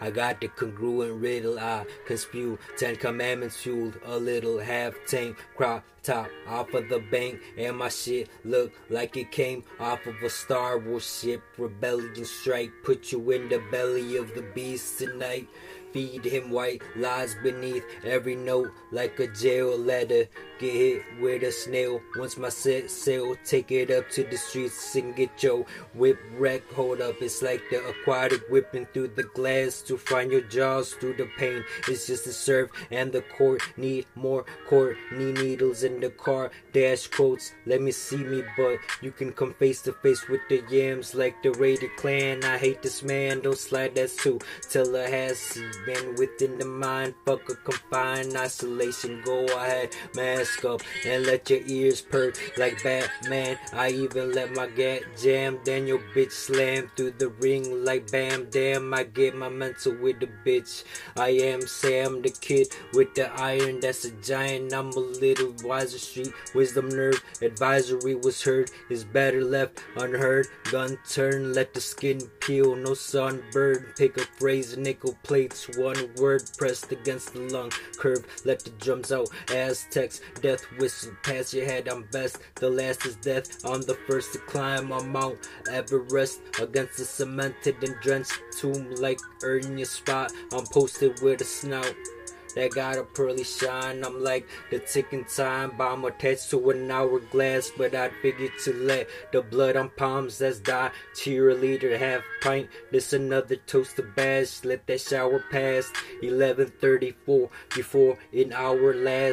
I got the congruent riddle I can spew. Ten commandments fueled a little half tank crop top off of the bank. And my shit look like it came off of a Star Wars ship. Rebellion strike put you in the belly of the beast tonight. Feed him white lies beneath every note like a jail letter. Get hit with a snail. Once my set sail, take it up to the streets and get your whip wreck. Hold up, it's like the aquatic whipping through the glass to find your jaws through the pain. It's just the serve and the court need more Courtney needles the car. Dash quotes, let me see me, but you can come face to face with the yams like the raided clan. I hate this man, don't slide that her has been within the mind. Fuck a confined isolation. Go ahead, mask up and let your ears perk like Batman. I even let my gat jam. Then your bitch slam through the ring like bam. Damn, I get my mental with the bitch. I am Sam, the kid with the iron. That's a giant. I'm a little Street wisdom nerve, Advisory was heard. Is better left unheard. Gun turn, let the skin peel. No sunbird. Pick a phrase, nickel plates. One word pressed against the lung curve. Let the drums out. Aztecs, death whistle past your head. I'm best. The last is death. I'm the first to climb on Mount Everest against the cemented and drenched tomb like earning your spot. I'm posted with a snout that got a pearly shine. I'm like the ticking time bomb attached to an hourglass, but I'd figure to let the blood on palms that's die. Cheerleader half pint. This another toast to bash. Let that shower pass. 11:34 before an hour lasts.